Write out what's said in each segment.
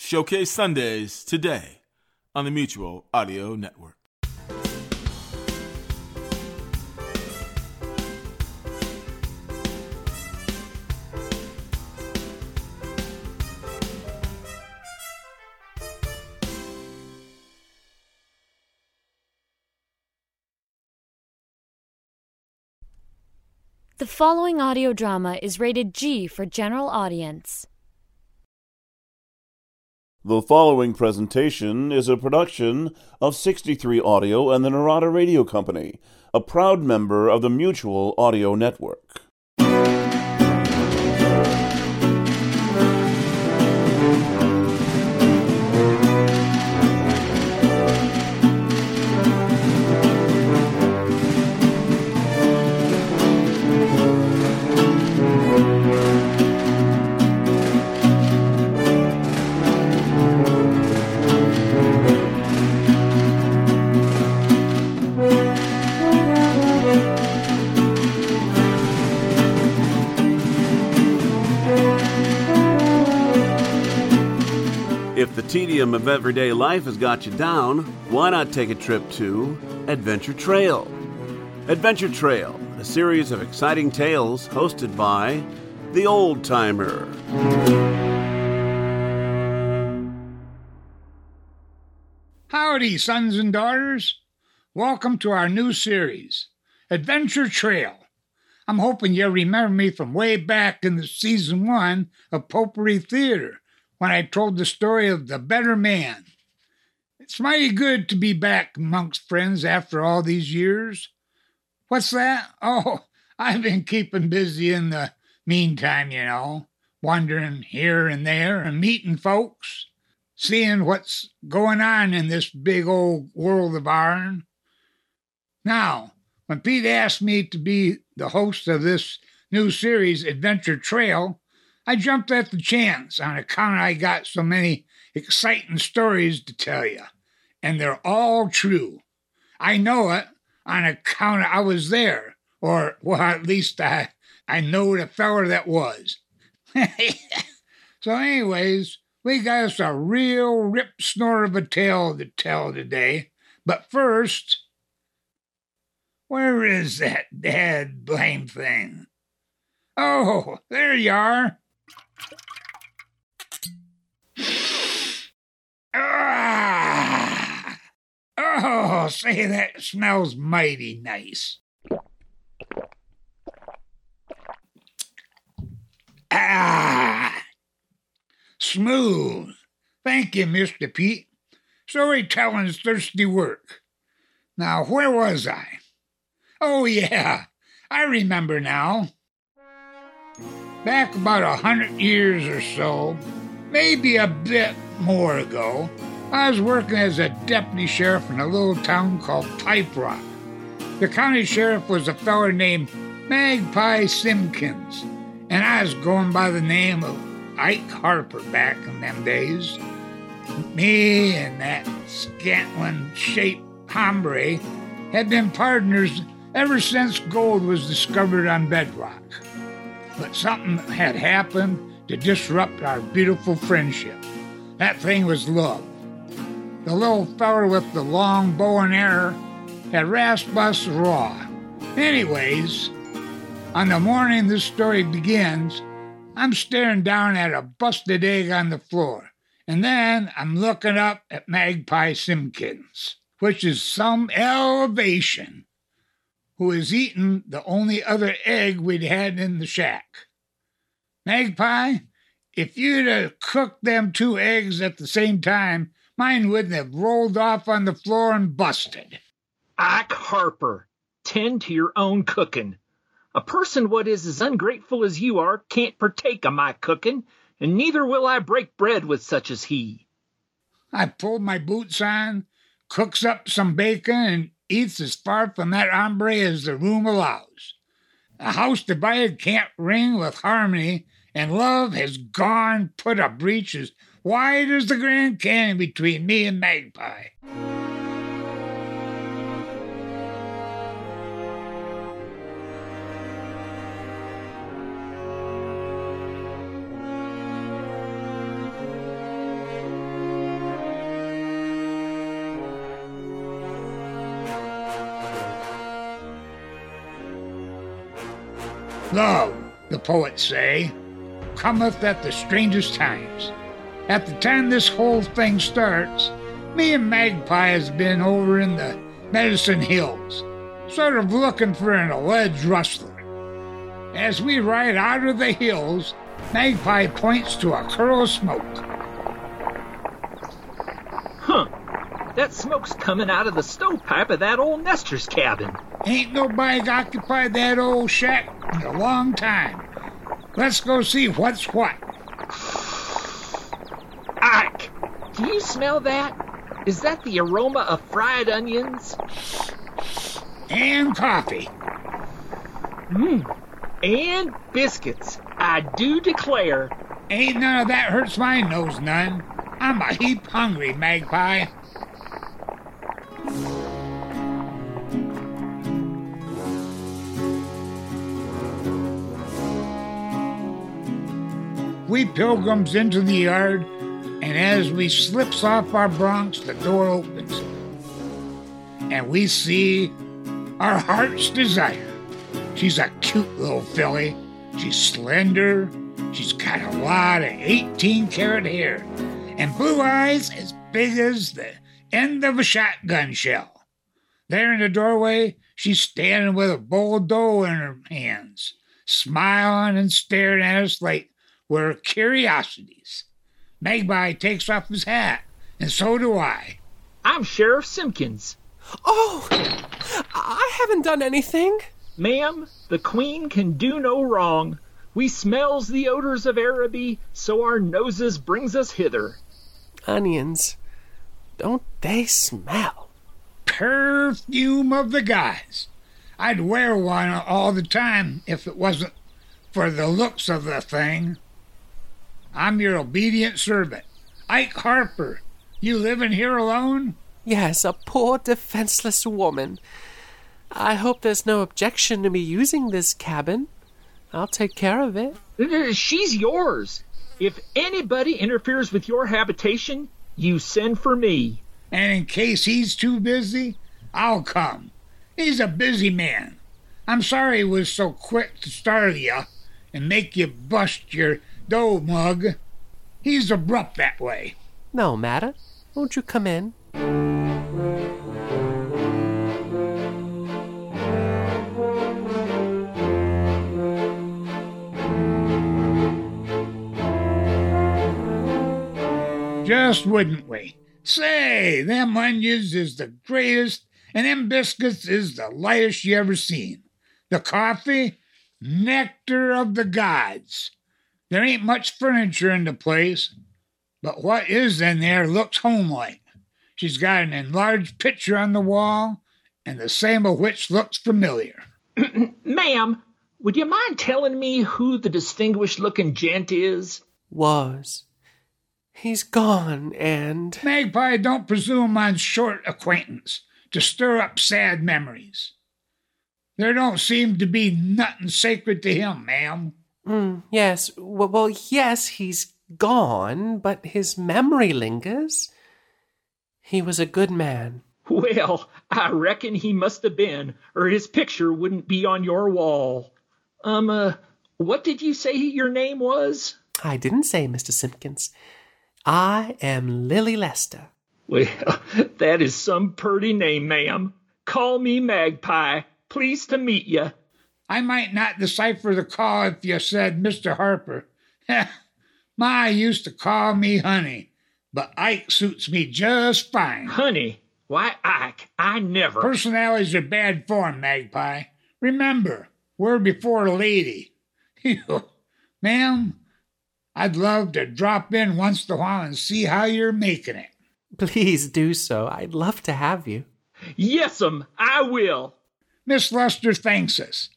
Showcase Sundays today on the Mutual Audio Network. The following audio drama is rated G for general audience. The following presentation is a production of 63 Audio and the Narada Radio Company, a proud member of the Mutual Audio Network. Tedium of everyday life has got you down, why not take a trip to Adventure Trail? Adventure Trail, a series of exciting tales hosted by The Old Timer. Howdy, sons and daughters. Welcome to our new series, Adventure Trail. I'm hoping you remember me from way back in the season one of Potpourri Theater when I told the story of the better man. It's mighty good to be back amongst friends after all these years. What's that? Oh, I've been keeping busy in the meantime, you know, wandering here and there and meeting folks, seeing what's going on in this big old world of ourn. Now, when Pete asked me to be the host of this new series, Adventure Trail, I jumped at the chance on account I got so many exciting stories to tell you, and they're all true. I know it on account I was there, or well, at least I I know the feller that was. so, anyways, we got us a real rip snore of a tale to tell today. But first, where is that dad blame thing? Oh, there you are. Ah! Oh, say that smells mighty nice. Ah! Smooth. Thank you, Mr. Pete. Storytelling's thirsty work. Now, where was I? Oh, yeah, I remember now. Back about a hundred years or so, maybe a bit more ago, I was working as a deputy sheriff in a little town called Pipe Rock. The county sheriff was a feller named Magpie Simpkins, and I was going by the name of Ike Harper back in them days. Me and that scantling shaped hombre had been partners ever since gold was discovered on bedrock. But something had happened to disrupt our beautiful friendship. That thing was love. The little feller with the long bow and arrow had rasped us raw. Anyways, on the morning this story begins, I'm staring down at a busted egg on the floor, and then I'm looking up at Magpie Simpkins, which is some elevation, who is eating the only other egg we'd had in the shack. Magpie, if you'd have cooked them two eggs at the same time, mine wouldn't have rolled off on the floor and busted. Ike Harper, tend to your own cooking. A person what is as ungrateful as you are can't partake of my cooking, and neither will I break bread with such as he. I pulled my boots on, cooks up some bacon, and eats as far from that hombre as the room allows. A house divided can't ring with harmony, and love has gone put a breach as wide as the Grand Canyon between me and Magpie. Love, the poets say, cometh at the strangest times. At the time this whole thing starts, me and Magpie has been over in the Medicine Hills, sort of looking for an alleged rustler. As we ride out of the hills, Magpie points to a curl of smoke. Huh. That smoke's coming out of the stovepipe of that old Nestor's cabin. Ain't nobody occupied that old shack in a long time. Let's go see what's what. Ike, do you smell that? Is that the aroma of fried onions? And coffee. Mmm. And biscuits. I do declare. Ain't none of that hurts my nose none. I'm a heap hungry, Magpie. We pilgrims into the yard, and as we slips off our broncs, the door opens, and we see our heart's desire. She's a cute little filly. She's slender. She's got a lot of 18 karat hair and blue eyes as big as the end of a shotgun shell. There in the doorway, she's standing with a bowl of dough in her hands, smiling and staring at us like we're curiosities. Magpie takes off his hat, and so do I. I'm Sheriff Simpkins. Oh, I haven't done anything. Ma'am, the Queen can do no wrong. We smells the odors of Araby, so our noses brings us hither. Onions, don't they smell? Perfume of the gods. I'd wear one all the time if it wasn't for the looks of the thing. I'm your obedient servant, Ike Harper. You living here alone? Yes, a poor defenseless woman. I hope there's no objection to me using this cabin. I'll take care of it. She's yours. If anybody interferes with your habitation, you send for me. And in case he's too busy, I'll come. He's a busy man. I'm sorry he was so quick to startle you and make you bust your dough mug. He's abrupt that way. No matter. Won't you come in? Just wouldn't we? Say, them onions is the greatest, and them biscuits is the lightest you ever seen. The coffee, nectar of the gods. There ain't much furniture in the place, but what is in there looks homelike. She's got an enlarged picture on the wall, and the same of which looks familiar. Ma'am, would you mind telling me who the distinguished looking gent is? Was. He's gone, and. Magpie don't presume on short acquaintance to stir up sad memories. There don't seem to be nothing sacred to him, ma'am. Mm, yes, well, well, yes, he's gone, but his memory lingers. He was a good man. Well, I reckon he must have been, or his picture wouldn't be on your wall. Um, uh, what did you say your name was? I didn't say, Mr. Simpkins. I am Lily Lester. Well, that is some purty name, ma'am. Call me Magpie. Pleased to meet you. I might not decipher the call if you said Mr. Harper. Ma used to call me Honey, but Ike suits me just fine. Honey? Why, Ike, I never. Personalities are bad form, Magpie. Remember, we're before a lady. Ma'am, I'd love to drop in once in a while and see how you're making it. Please do so. I'd love to have you. Yes'm, I will. Miss Lester thanks us.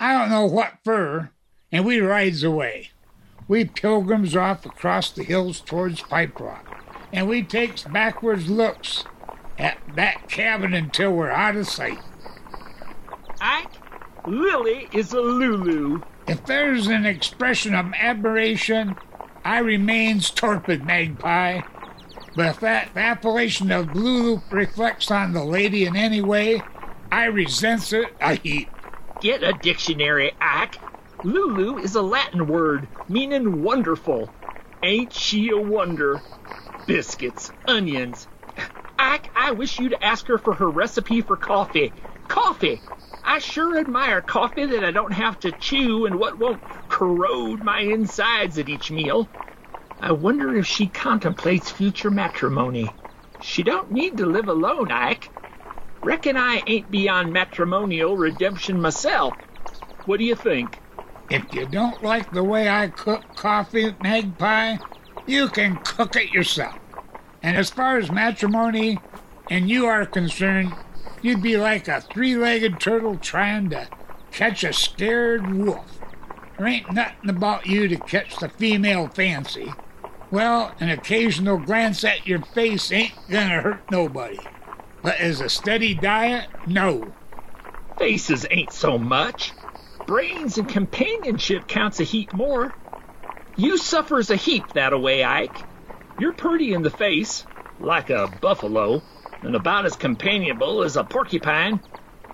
I don't know what fur, and we rides away. We pilgrims off across the hills towards Pipe Rock, and we takes backwards looks at that cabin until we're out of sight. Ike, Lily is a Lulu. If there's an expression of admiration, I remains torpid, Magpie. But if that appellation of Lulu reflects on the lady in any way, I resents it a heap. Get a dictionary, Ike. Lulu is a Latin word meaning wonderful. Ain't she a wonder? Biscuits, onions. Ike, I wish you'd ask her for her recipe for coffee. Coffee! I sure admire coffee that I don't have to chew and what won't corrode my insides at each meal. I wonder if she contemplates future matrimony. She don't need to live alone, Ike. Reckon I ain't beyond matrimonial redemption myself. What do you think? If you don't like the way I cook coffee, Magpie, you can cook it yourself. And as far as matrimony and you are concerned, you'd be like a three legged turtle trying to catch a scared wolf. There ain't nothing about you to catch the female fancy. Well, an occasional glance at your face ain't gonna hurt nobody. But as a steady diet, no. Faces ain't so much. Brains and companionship counts a heap more. You suffers a heap that away, Ike. You're purty in the face, like a buffalo, and about as companionable as a porcupine.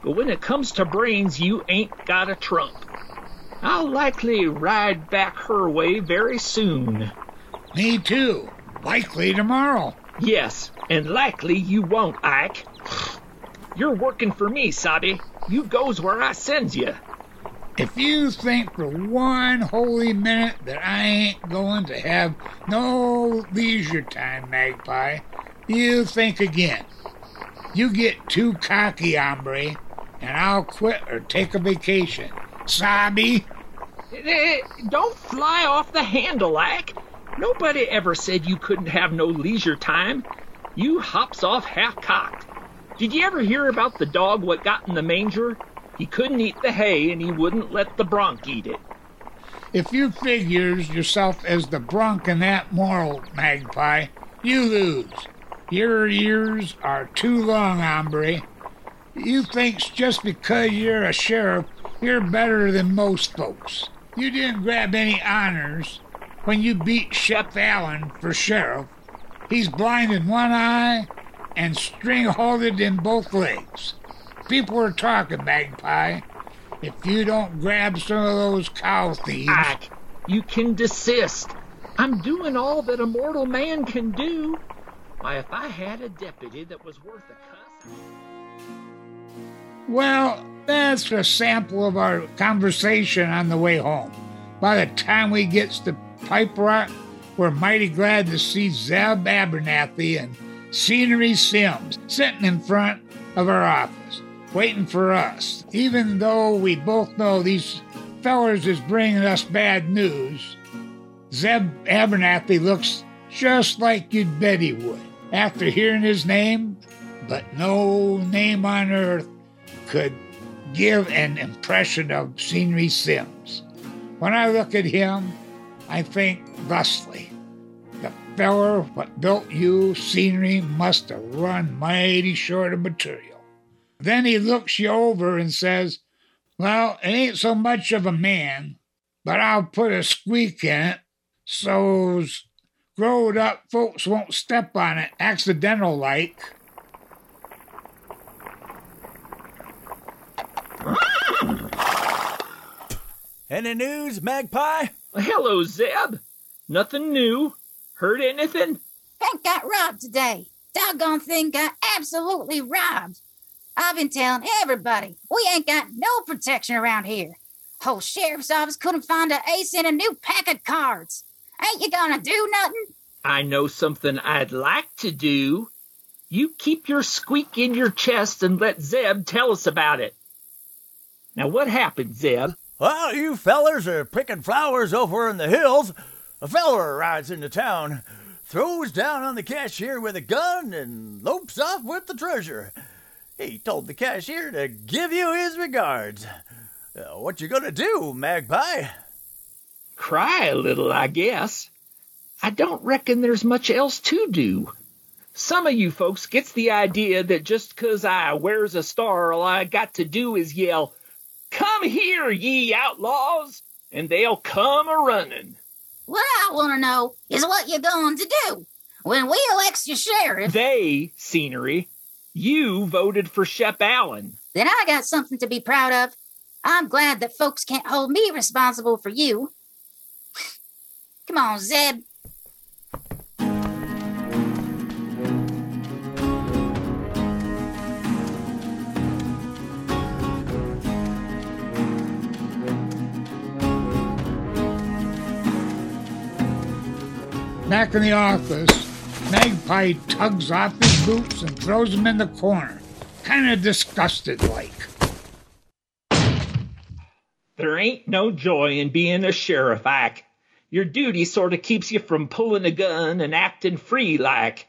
But when it comes to brains, you ain't got a trump. I'll likely ride back her way very soon. Me too. Likely tomorrow. Yes, and likely you won't, Ike. You're working for me, Sabi. You goes where I sends you. If you think for one holy minute that I ain't going to have no leisure time, Magpie, you think again. You get too cocky, hombre, and I'll quit or take a vacation. Sabi? Eh, Don't fly off the handle, Ike. Nobody ever said you couldn't have no leisure time. You hops off half cocked. Did you ever hear about the dog what got in the manger? He couldn't eat the hay and he wouldn't let the bronc eat it. If you figures yourself as the bronc in that moral, Magpie, you lose. Your ears are too long, hombre. You thinks just because you're a sheriff, you're better than most folks. You didn't grab any honors when you beat Shep Allen for sheriff. He's blind in one eye and string halted in both legs. People are talking, Magpie. If you don't grab some of those cow thieves. Ike, you can desist. I'm doing all that a mortal man can do. Why, if I had a deputy that was worth a cuss. Well, that's a sample of our conversation on the way home. By the time we gets to Pipe Rock, we're mighty glad to see Zeb Abernathy and Scenery Sims sitting in front of our office, waiting for us. Even though we both know these fellers is bringing us bad news, Zeb Abernathy looks just like you'd bet he would after hearing his name, but no name on earth could give an impression of Scenery Sims. When I look at him, I think thusly. The feller what built you, Scenery, must have run mighty short of material. Then he looks you over and says, Well, it ain't so much of a man, but I'll put a squeak in it so's growed up folks won't step on it accidental like. Any news, Magpie? Hello, Zeb. Nothing new. Heard anything? Hank got robbed today. Doggone thing got absolutely robbed. I've been telling everybody we ain't got no protection around here. Whole sheriff's office couldn't find an ace in a new pack of cards. Ain't you gonna do nothing? I know something I'd like to do. You keep your squeak in your chest and let Zeb tell us about it. Now, what happened, Zeb? While you fellers are picking flowers over in the hills, a feller rides into town, throws down on the cashier with a gun, and lopes off with the treasure. He told the cashier to give you his regards. Uh, what you gonna do, Magpie? Cry a little, I guess. I don't reckon there's much else to do. Some of you folks gets the idea that just 'cause I wears a star, all I got to do is yell, Come here, ye outlaws, and they'll come a running. What I want to know is what you're going to do when we elect you sheriff. They, scenery, you voted for Shep Allen. Then I got something to be proud of. I'm glad that folks can't hold me responsible for you. Come on, Zeb. Back in the office, Magpie tugs off his boots and throws them in the corner, kind of disgusted like. There ain't no joy in being a sheriff, Ike. Your duty sort of keeps you from pulling a gun and acting free like.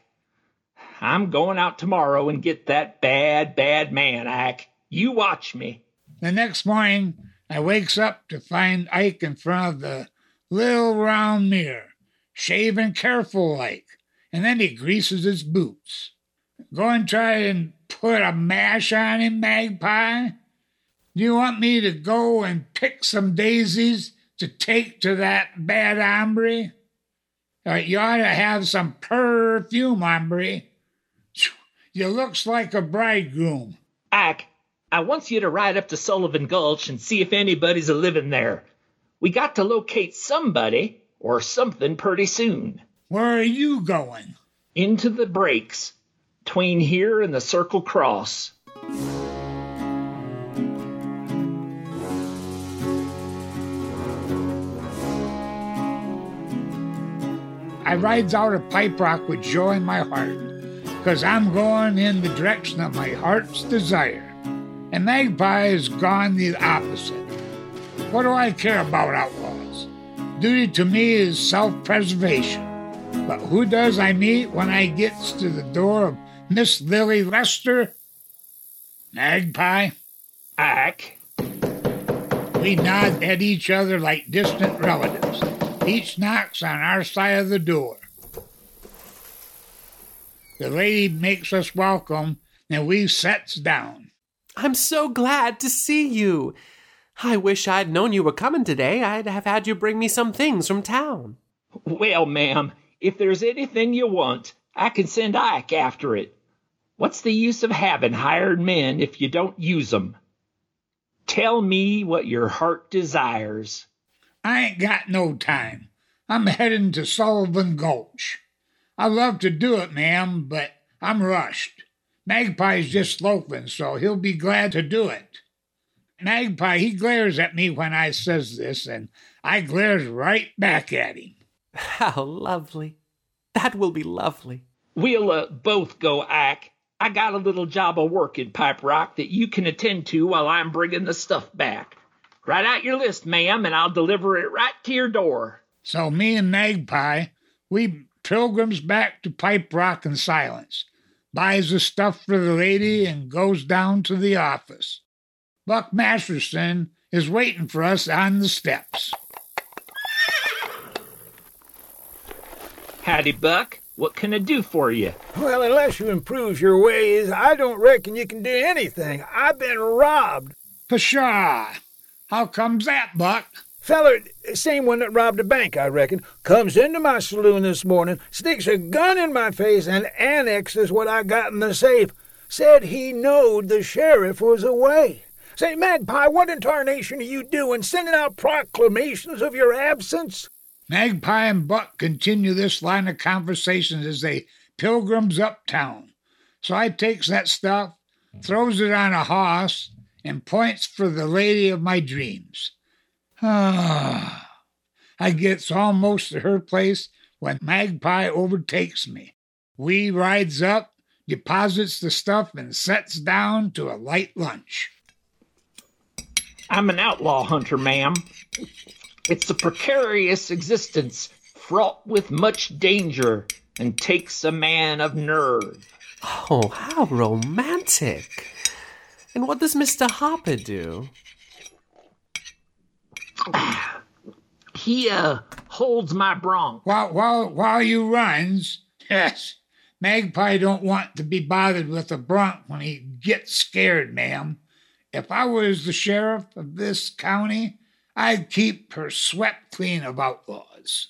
I'm going out tomorrow and get that bad, bad man, Ike. You watch me. The next morning, I wakes up to find Ike in front of the little round mirror, shaving careful like, and then he greases his boots. Go and try and put a mash on him, Magpie? Do you want me to go and pick some daisies to take to that bad hombre? Uh, you ought to have some perfume, hombre. You looks like a bridegroom. Ike, I wants you to ride up to Sullivan Gulch and see if anybody's a living there. We got to locate somebody or something pretty soon. Where are you going? Into the breaks, tween here and the Circle Cross. I rides out of Pipe Rock with joy in my heart, cause I'm going in the direction of my heart's desire. And Magpie has gone the opposite. What do I care about outlaws? Duty to me is self preservation. But who does I meet when I gets to the door of Miss Lily Lester? Magpie. Ike, We nod at each other like distant relatives. Each knocks on our side of the door. The lady makes us welcome, and we sets down. I'm so glad to see you. I wish I'd known you were coming today. I'd have had you bring me some things from town. well, ma'am, if there's anything you want, I can send Ike after it. What's the use of having hired men if you don't use 'em? Tell me what your heart desires. I ain't got no time. I'm heading to Sullivan Gulch. I'd love to do it, ma'am, but I'm rushed. Magpie's just loafing, so he'll be glad to do it. Magpie, he glares at me when I says this, and I glares right back at him. How lovely. That will be lovely. We'll uh, both go, Ike. I got a little job of work in Pipe Rock that you can attend to while I'm bringing the stuff back. Write out your list, ma'am, and I'll deliver it right to your door. So me and Magpie, we pilgrims back to Pipe Rock in silence, buys the stuff for the lady, and goes down to the office. Buck Masterson is waiting for us on the steps. Howdy, Buck. What can I do for you? Well, unless you improve your ways, I don't reckon you can do anything. I've been robbed. Pshaw! How comes that, Buck? Feller, same one that robbed a bank, I reckon, comes into my saloon this morning, sticks a gun in my face, and annexes what I got in the safe. Said he knowed the sheriff was away. Say, Magpie, what in tarnation are you doing, sending out proclamations of your absence? Magpie and Buck continue this line of conversations as they pilgrims uptown. So I takes that stuff, throws it on a hoss, and points for the lady of my dreams. Ah, I gets almost to her place when Magpie overtakes me. We rides up, deposits the stuff, and sets down to a light lunch. I'm an outlaw hunter, ma'am. It's a precarious existence, fraught with much danger, and takes a man of nerve. Oh, how romantic. And what does Mr. Hopper do? He, uh, holds my bronc. While while while you runs, yes, Magpie don't want to be bothered with a bronc when he gets scared, ma'am. If I was the sheriff of this county, I'd keep her swept clean of outlaws.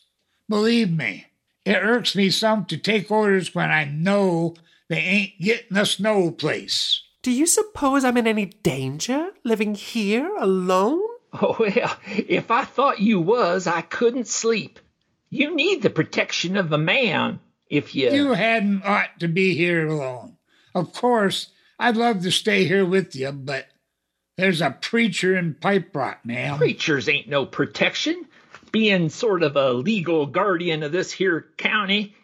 Believe me, it irks me some to take orders when I know they ain't getting us no place. Do you suppose I'm in any danger living here alone? Oh, well, if I thought you was, I couldn't sleep. You need the protection of a man, if you... You hadn't ought to be here alone. Of course, I'd love to stay here with you, but there's a preacher in Pipe Rock, ma'am. Preachers ain't no protection. Being sort of a legal guardian of this here county,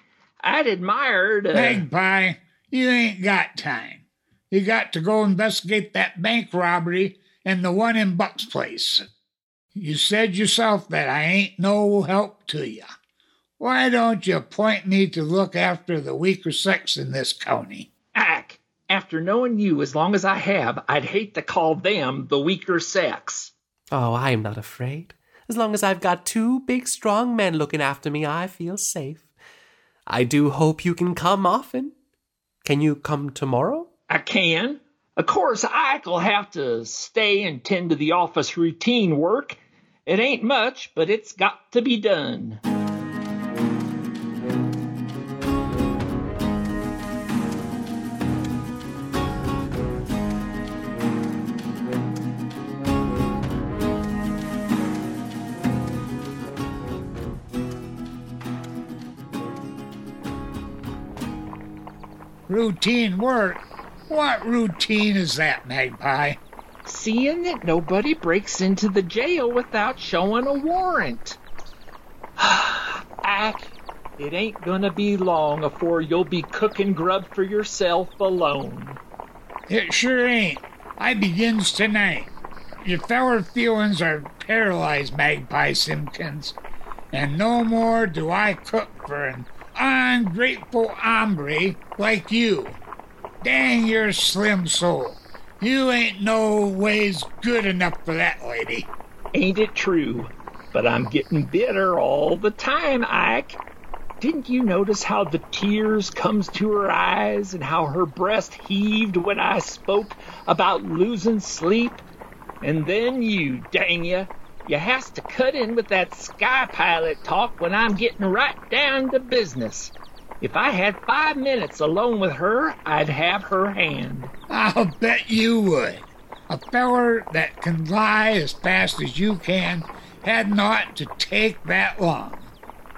I'd admire uh, to... Magpie, you ain't got time. You got to go investigate that bank robbery and the one in Buck's place. You said yourself that I ain't no help to you. Why don't you appoint me to look after the weaker sex in this county? Ack, after knowing you as long as I have, I'd hate to call them the weaker sex. Oh, I am not afraid. As long as I've got two big, strong men looking after me, I feel safe. I do hope you can come often. Can you come tomorrow? I can. Of course, Ike'll have to stay and tend to the office routine work. It ain't much, but it's got to be done. Routine work? What routine is that, Magpie? Seeing that nobody breaks into the jail without showing a warrant. Ack, ah, it ain't gonna be long afore you'll be cooking grub for yourself alone. It sure ain't. I begins tonight. Your feller feelings are paralyzed, Magpie Simpkins, and no more do I cook for an ungrateful hombre like you. Dang your slim soul. You ain't no ways good enough for that lady. Ain't it true? But I'm getting bitter all the time, Ike. Didn't you notice how the tears comes to her eyes and how her breast heaved when I spoke about losing sleep? And then you, dang you, you has to cut in with that sky pilot talk when I'm getting right down to business. If I had five minutes alone with her, I'd have her hand. I'll bet you would. A feller that can lie as fast as you can hadn't ought to take that long.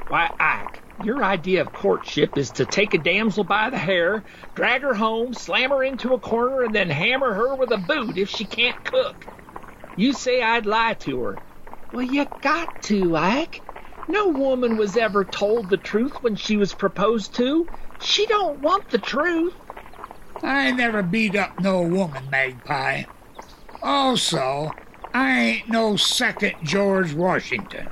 Why, Ike, your idea of courtship is to take a damsel by the hair, drag her home, slam her into a corner, and then hammer her with a boot if she can't cook. You say I'd lie to her. Well, you got to, Ike. No woman was ever told the truth when she was proposed to. She don't want the truth. I never beat up no woman, Magpie. Also, I ain't no second George Washington.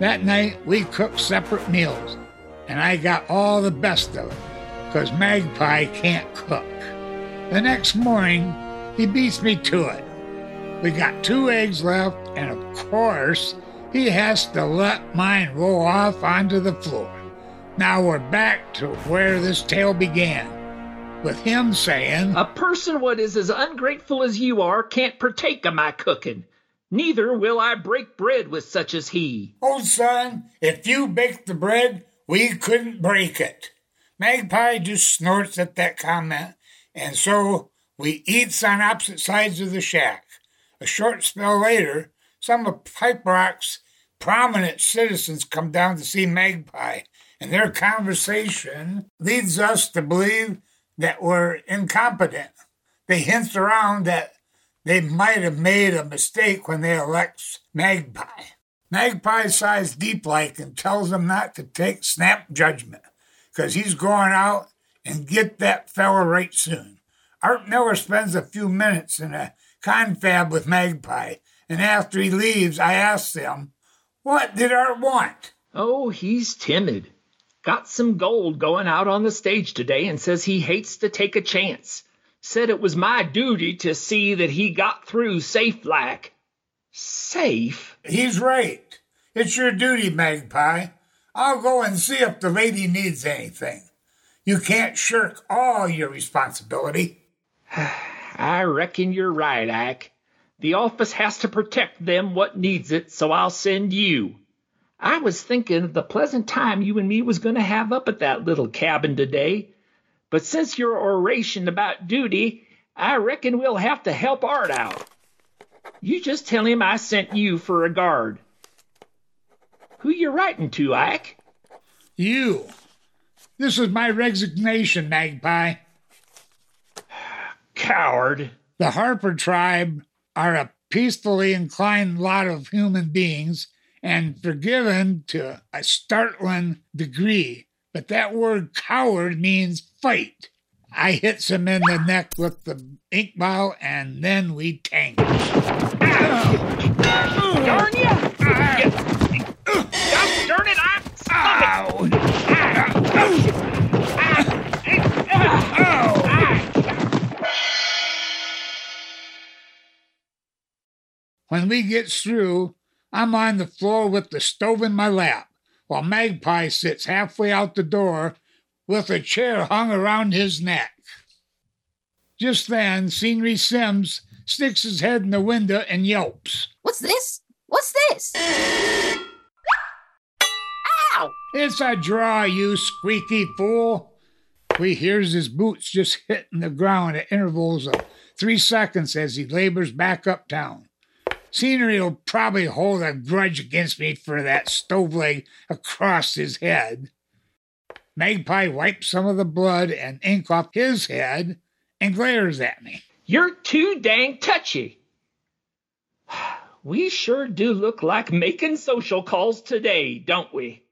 That night, we cooked separate meals, and I got all the best of it, because Magpie can't cook. The next morning, he beats me to it. We got two eggs left, and of course, he has to let mine roll off onto the floor. Now we're back to where this tale began, with him saying, A person what is as ungrateful as you are can't partake of my cooking. Neither will I break bread with such as he. Oh, son, if you baked the bread, we couldn't break it. Magpie just snorts at that comment, and so we eats on opposite sides of the shack. A short spell later, some of Pipe Rock's prominent citizens come down to see Magpie, and their conversation leads us to believe that we're incompetent. They hint around that they might have made a mistake when they elect Magpie. Magpie sighs deep like and tells them not to take snap judgment, because he's going out and get that fella right soon. Art Miller spends a few minutes in a confab with Magpie, and after he leaves, I ask him, What did Art want? Oh, he's timid. Got some gold going out on the stage today and says he hates to take a chance said it was my duty to see that he got through safe like. Safe? He's right. It's your duty, Magpie. I'll go and see if the lady needs anything. You can't shirk all your responsibility. I reckon you're right, Ike. The office has to protect them what needs it, so I'll send you. I was thinking of the pleasant time you and me was going to have up at that little cabin today. But since your oration about duty, I reckon we'll have to help Art out. You just tell him I sent you for a guard. Who you writing to, Ike? You. This is my resignation, Magpie. Coward. The Harper tribe are a peacefully inclined lot of human beings and forgiven to a startling degree. But that word coward means fight. I hits him in the neck with the ink bottle and then we tank. Darn you! Darn it, I'm When we gets through, I'm on the floor with the stove in my lap, while Magpie sits halfway out the door with a chair hung around his neck. Just then, Scenery Sims sticks his head in the window and yelps. What's this? What's this? Ow! It's a draw, you squeaky fool. We hears his boots just hitting the ground at intervals of three seconds as he labors back uptown. Scenery will probably hold a grudge against me for that stove leg across his head. Magpie wipes some of the blood and ink off his head and glares at me. You're too dang touchy. We sure do look like making social calls today, don't we?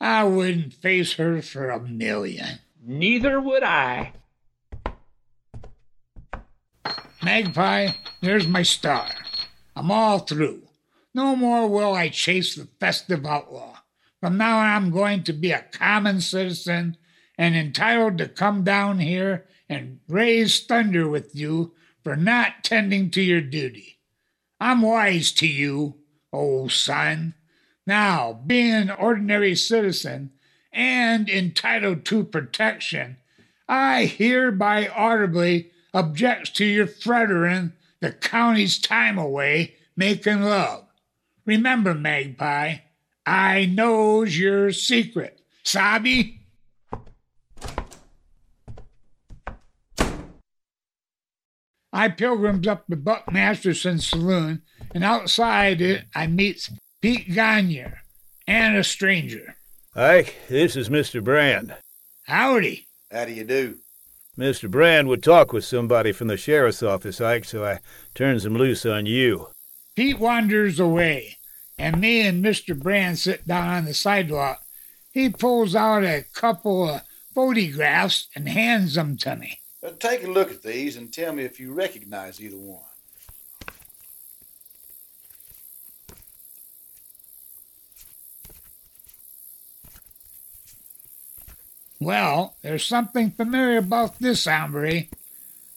I wouldn't face her for a million. Neither would I. Magpie, there's my star. I'm all through. No more will I chase the festive outlaw. From now on, I'm going to be a common citizen and entitled to come down here and raise thunder with you for not tending to your duty. I'm wise to you, old son. Now, being an ordinary citizen and entitled to protection, I hereby audibly object to your frittering the county's time away making love. Remember, Magpie, I knows your secret. Sabi? I pilgrims up to Buck Masterson's saloon, and outside it I meets Pete Gagne and a stranger. Ike, this is Mr. Brand. Howdy. How do you do? Mr. Brand would talk with somebody from the sheriff's office, Ike, so I turns him loose on you. Pete wanders away, and me and Mr. Brand sit down on the sidewalk. He pulls out a couple of photographs and hands them to me. Take a look at these and tell me if you recognize either one. Well, there's something familiar about this hombre,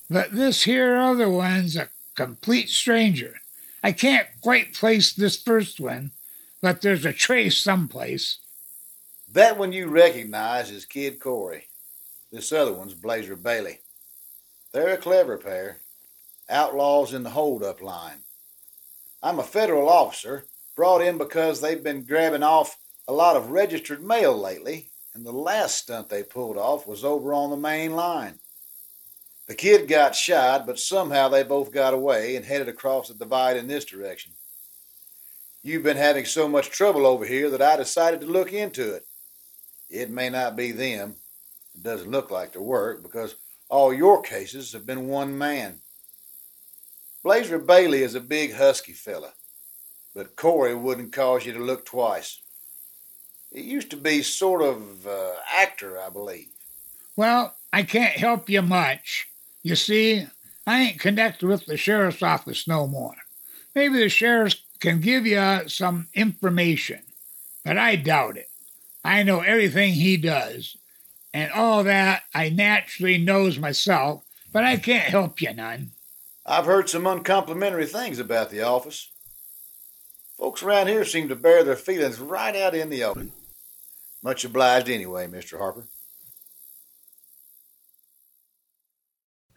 but this here other one's a complete stranger. I can't quite place this first one, but there's a trace someplace. That one you recognize is Kid Corey. This other one's Blazer Bailey. They're a clever pair, outlaws in the hold-up line. I'm a federal officer, brought in because they've been grabbing off a lot of registered mail lately, and the last stunt they pulled off was over on the main line. The kid got shot, but somehow they both got away and headed across the divide in this direction. You've been having so much trouble over here that I decided to look into it. It may not be them. It doesn't look like their work because all your cases have been one man. Blazer Bailey is a big, husky fella, but Corey wouldn't cause you to look twice. He used to be sort of uh, actor, I believe. Well, I can't help you much. You see, I ain't connected with the sheriff's office no more. Maybe the sheriff can give you some information, but I doubt it. I know everything he does, and all that I naturally knows myself, but I can't help you none. I've heard some uncomplimentary things about the office. Folks around here seem to bear their feelings right out in the open. Much obliged anyway, Mr. Harper.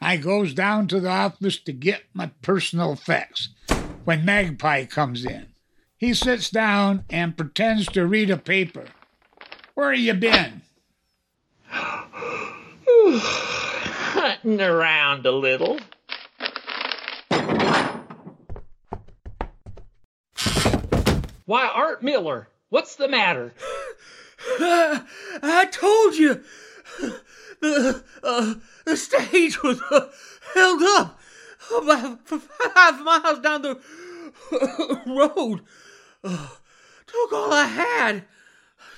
I goes down to the office to get my personal effects when Magpie comes in. He sits down and pretends to read a paper. Where you been? Hunting around a little. Why, Art Miller, what's the matter? I told you the uh, the stage was uh, held up about five miles down the road. Uh, took all I had.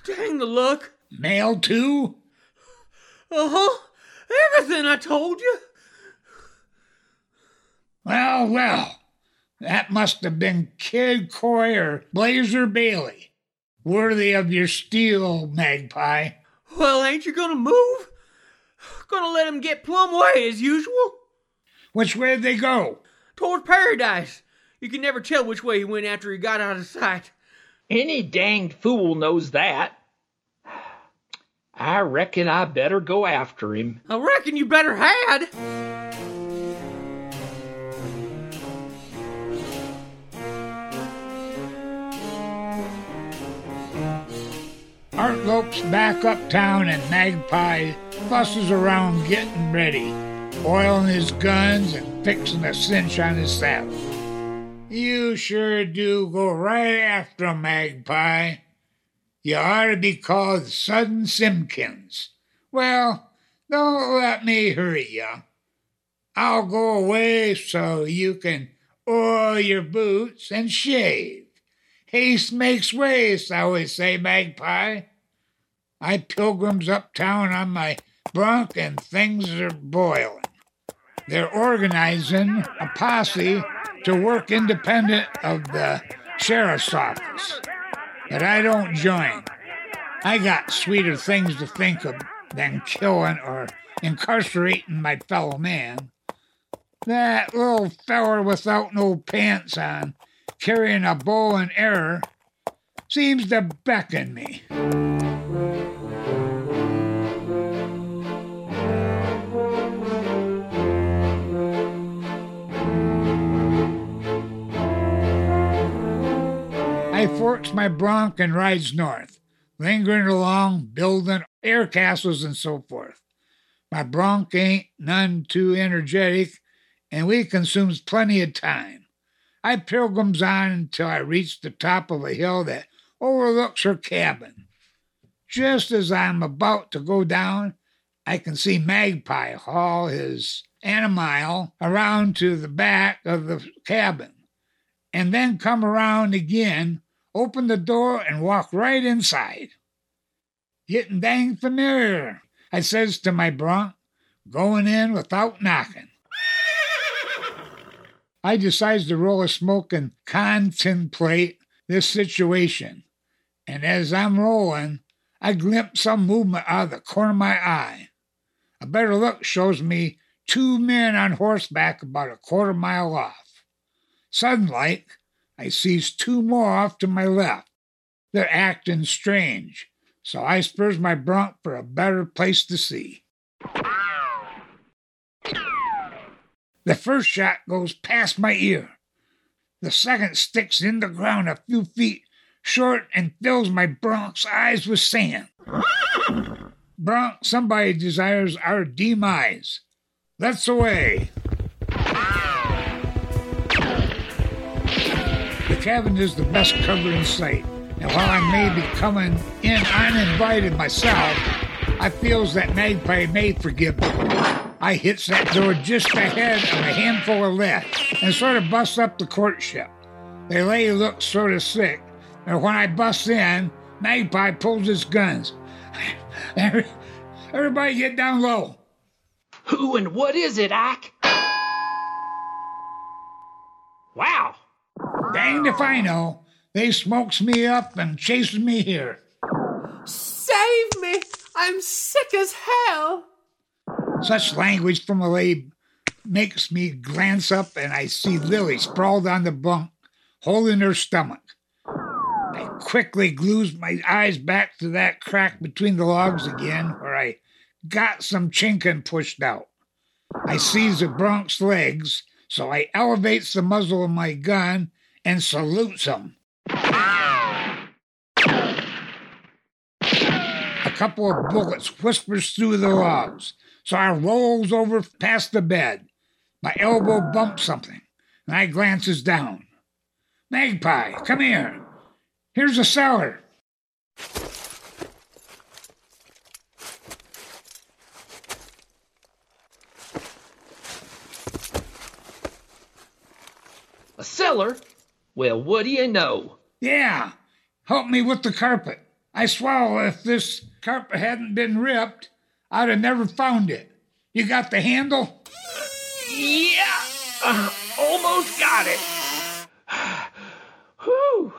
Dang the luck. Mail too? Uh huh. Everything I told you. Well, well. That must have been Kid Corey or Blazer Bailey. Worthy of your steel, Magpie. Well, ain't you gonna move? Gonna let him get plumb way as usual? Which way did they go? Toward paradise. You can never tell which way he went after he got out of sight. Any danged fool knows that. I reckon I better go after him. I reckon you better had. Art lopes back uptown and Magpie fusses around getting ready, oiling his guns and fixing a cinch on his saddle. You sure do go right after a Magpie. You ought to be called Sudden Simpkins. Well, don't let me hurry you. I'll go away so you can oil your boots and shave. Haste makes waste, I always say, Magpie. I pilgrims uptown on my bronc and things are boiling. They're organizing a posse to work independent of the sheriff's office. But I don't join. I got sweeter things to think of than killing or incarcerating my fellow man. That little feller without no pants on, carrying a bow and arrow, seems to beckon me. I forks my bronc and rides north, lingering along, building air castles and so forth. My bronc ain't none too energetic, and we consumes plenty of time. I pilgrims on until I reach the top of a hill that overlooks her cabin. Just as I'm about to go down, I can see Magpie haul his animile around to the back of the cabin, and then come around again, open the door, and walk right inside. Getting dang familiar, I says to my bronc, going in without knocking. I decides to roll a smoke and contemplate this situation. And as I'm rolling, I glimpse some movement out of the corner of my eye. A better look shows me two men on horseback about a quarter mile off. Sudden like, I sees two more off to my left. They're acting strange, so I spurs my bronc for a better place to see. The first shot goes past my ear. The second sticks in the ground a few feet short and fills my bronc's eyes with sand. Bronc, somebody desires our demise. Let's away. The cabin is the best cover in sight, and while I may be coming in uninvited myself, I feels that Magpie may forgive me. I hits that door just ahead of a handful of lead and sort of busts up the courtship. They lady look sort of sick, and when I bust in, Magpie pulls his guns. Everybody get down low. Who and what is it, Ike? Wow. Danged if I know. They smokes me up and chases me here. Save me! I'm sick as hell! Such language from a lady makes me glance up and I see Lily sprawled on the bunk, holding her stomach. I quickly glues my eyes back to that crack between the logs again where I got some chinking pushed out. I seize the bronc's legs, so I elevates the muzzle of my gun and salutes him. A couple of bullets whispers through the logs, so I rolls over past the bed. My elbow bumps something, and I glances down. Magpie, come here. Here's a cellar. A cellar? Well, what do you know? Yeah, help me with the carpet. I swear if this carpet hadn't been ripped, I'd have never found it. You got the handle? Yeah, uh, almost got it. Whew.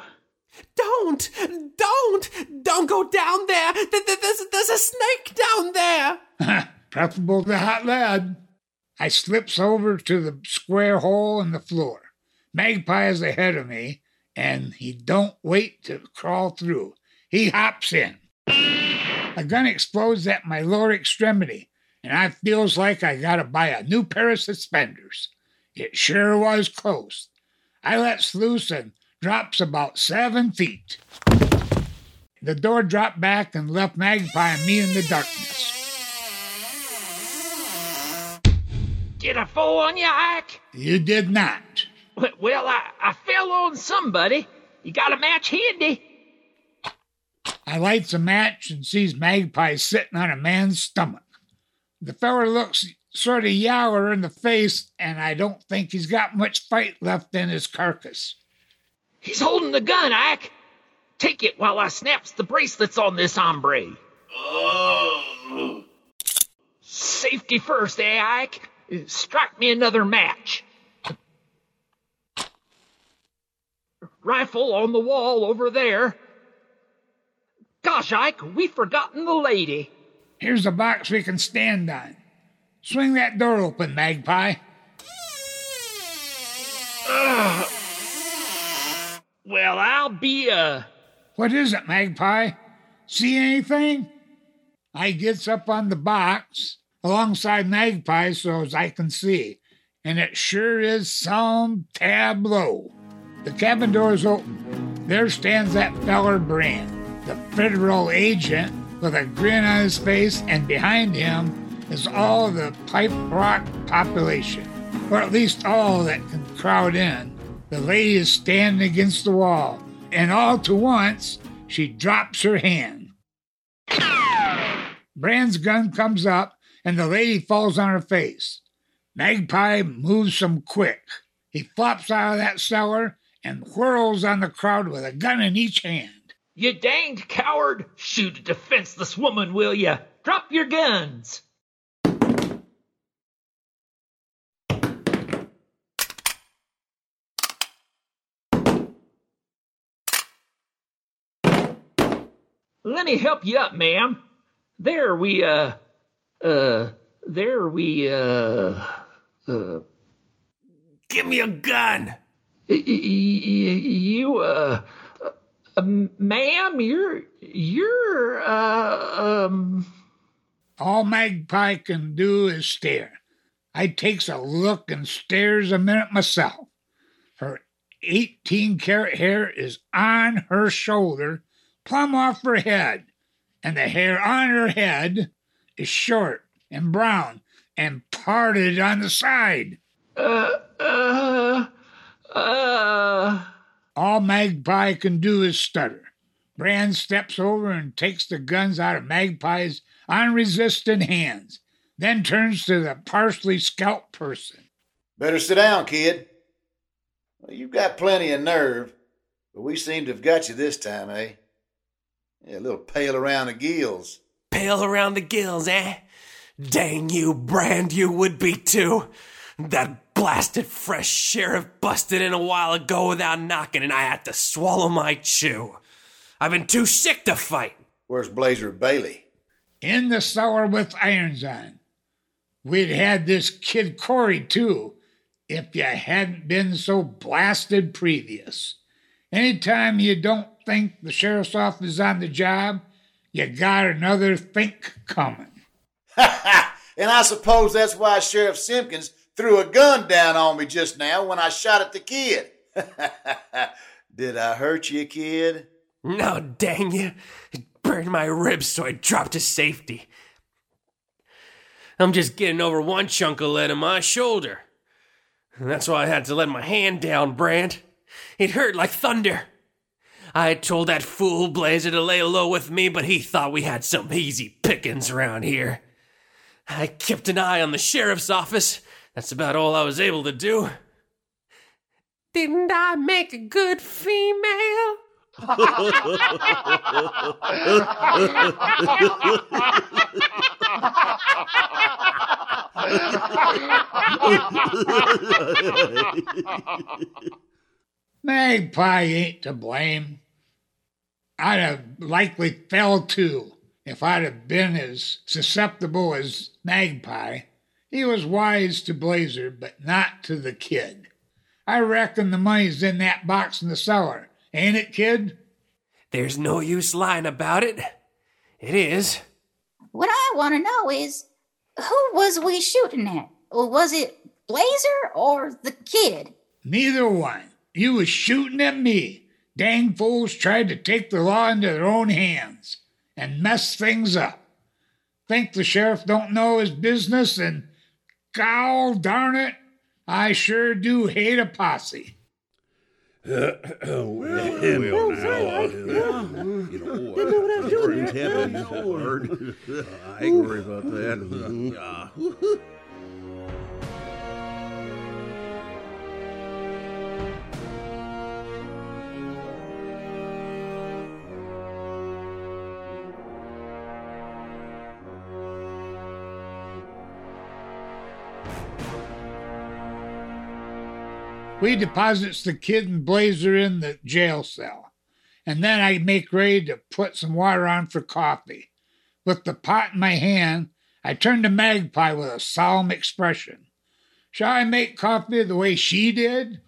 Don't! Don't! Don't go down there! There's, there's a snake down there! Preferable to hot lead. I slips over to the square hole in the floor. Magpie is ahead of me, and he don't wait to crawl through. He hops in. A gun explodes at my lower extremity, and I feels like I gotta buy a new pair of suspenders. It sure was close. I lets loose and drops about seven feet. The door dropped back and left Magpie and me in the darkness. Did I fall on you, Ike? You did not. Well, I, I fell on somebody. You got a match handy? I lights a match and sees Magpie sitting on a man's stomach. The feller looks sort of yaller in the face, and I don't think he's got much fight left in his carcass. He's holding the gun, Ike. Take it while I snaps the bracelets on this hombre. Oh. Safety first, eh, Ike? Strike me another match. Rifle on the wall over there. Gosh, Ike, we've forgotten the lady. Here's a box we can stand on. Swing that door open, Magpie. Ugh. Well, I'll be a. What is it, Magpie? See anything? I gets up on the box alongside Magpie so as I can see, and it sure is some tableau. The cabin door is open. There stands that feller Brand, the federal agent, with a grin on his face, and behind him is all the Pipe Rock population, or at least all that can crowd in. The lady is standing against the wall, and all to once she drops her hand. Brand's gun comes up, and the lady falls on her face. Magpie moves some quick. He flops out of that cellar and whirls on the crowd with a gun in each hand. You danged coward! Shoot a defenseless woman, will you? Drop your guns! Let me help you up, ma'am. There we, uh, uh, there we, uh, uh. Give me a gun! You, uh, uh, ma'am, you're, you're, uh, um. All Magpie can do is stare. I takes a look and stares a minute myself. Her 18 carat hair is on her shoulder, plumb off her head, and the hair on her head is short and brown and parted on the side. Uh, uh, uh. All Magpie can do is stutter. Brand steps over and takes the guns out of Magpie's unresisting hands, then turns to the partially scalped person. Better sit down, kid. Well, you've got plenty of nerve, but we seem to have got you this time, eh? Yeah, a little pale around the gills. Pale around the gills, eh? Dang you, Brand, you would be too. That blasted fresh sheriff busted in a while ago without knocking, and I had to swallow my chew. I've been too sick to fight. Where's Blazer Bailey? In the cellar with irons on. We'd had this kid Corey, too, if you hadn't been so blasted previous. Anytime you don't think the sheriff's office is on the job, you got another think coming. and I suppose that's why Sheriff Simpkins threw a gun down on me just now when I shot at the kid. Did I hurt you, kid? No, dang you. It burned my ribs, so I dropped to safety. I'm just getting over one chunk of lead in my shoulder. And that's why I had to let my hand down, Brand. It hurt like thunder. I told that fool Blazer to lay low with me, but he thought we had some easy pickings around here. I kept an eye on the sheriff's office. That's about all I was able to do. Didn't I make a good female? Magpie ain't to blame. I'd have likely fell too if I'd have been as susceptible as Magpie. He was wise to Blazer, but not to the kid. I reckon the money's in that box in the cellar, ain't it, kid? There's no use lying about it. It is. What I want to know is who was we shooting at? Was it Blazer or the kid? Neither one. You was shooting at me. Dang fools tried to take the law into their own hands and mess things up. Think the sheriff don't know his business and gowl darn it, I sure do hate a posse. well, well, now, you. Know, uh, heavens, Lord. I ain't worried about that. We deposits the kid and Blazer in the jail cell, and then I make ready to put some water on for coffee. With the pot in my hand, I turn to Magpie with a solemn expression. Shall I make coffee the way she did?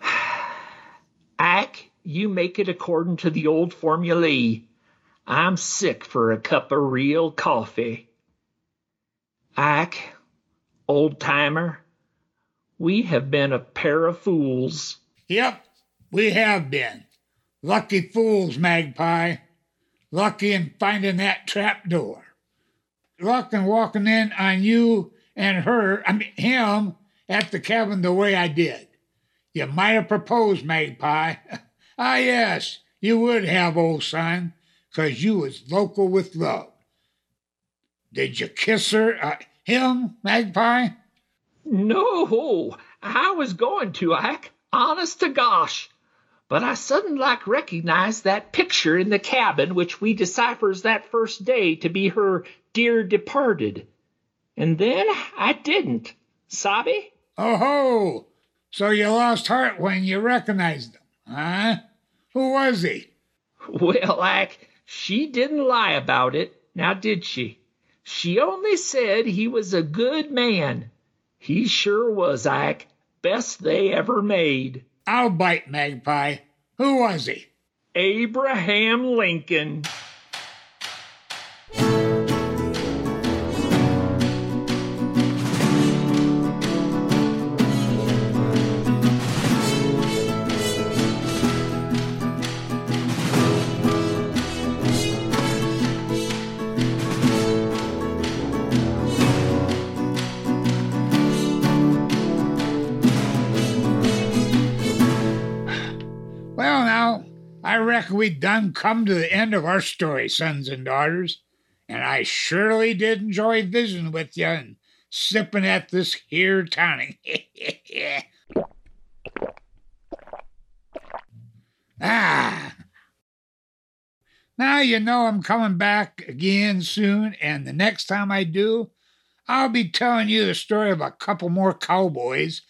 Ack, you make it according to the old formulae. I'm sick for a cup of real coffee. Ack, old timer, we have been a pair of fools. Yep, we have been. Lucky fools, Magpie. Lucky in finding that trap door. Luck in walking in on you and her, I mean him, at the cabin the way I did. You might have proposed, Magpie. ah, yes, you would have, old son, 'cause you was local with love. Did you kiss her, uh, him, Magpie? No, I was going to, Ike, honest to gosh. But I sudden like recognized that picture in the cabin which we deciphers that first day to be her dear departed. And then I didn't. Sabe? Oh ho! So you lost heart when you recognized him, huh? Who was he? Well, Ike, she didn't lie about it, now did she? She only said he was a good man. He sure was, Ike. Best they ever made. I'll bite, Magpie. Who was he? Abraham Lincoln. Reckon we done come to the end of our story, sons and daughters, and I surely did enjoy visiting with you and sipping at this here tonic. ah. Now you know I'm coming back again soon, and the next time I do, I'll be telling you the story of a couple more cowboys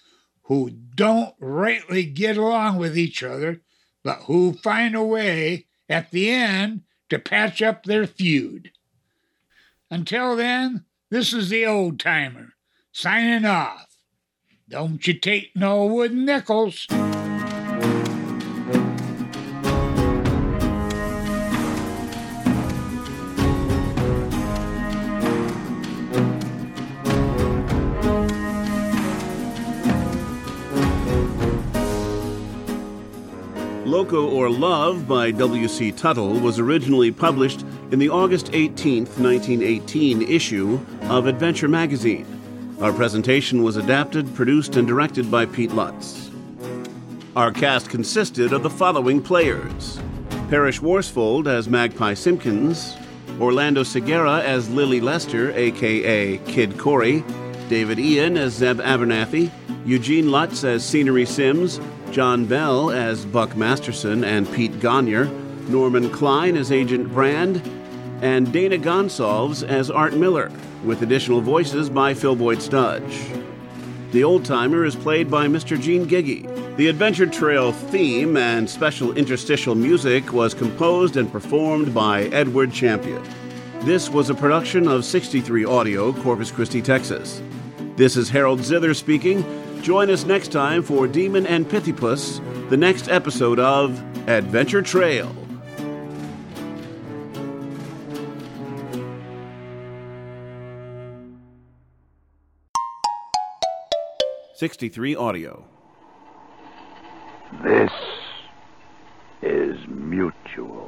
who don't rightly get along with each other, but who find a way at the end to patch up their feud. Until then, this is the old timer signing off. Don't you take no wooden nickels. Loco or Love by W.C. Tuttle was originally published in the August 18, 1918 issue of Adventure magazine. Our presentation was adapted, produced, and directed by Pete Lutz. Our cast consisted of the following players Parrish Worsfold as Magpie Simpkins, Orlando Segura as Lily Lester, aka Kid Corey, David Ian as Zeb Abernathy, Eugene Lutz as Scenery Sims, John Bell as Buck Masterson and Pete Gonyar, Norman Klein as Agent Brand, and Dana Gonsalves as Art Miller, with additional voices by Phil Boyd Studge. The old timer is played by Mr. Gene Giggy. The Adventure Trail theme and special interstitial music was composed and performed by Edward Champion. This was a production of 63 Audio, Corpus Christi, Texas. This is Harold Zither speaking. Join us next time for Demon and Pithypus, the next episode of Adventure Trail. Sixty-three Audio. This is mutual.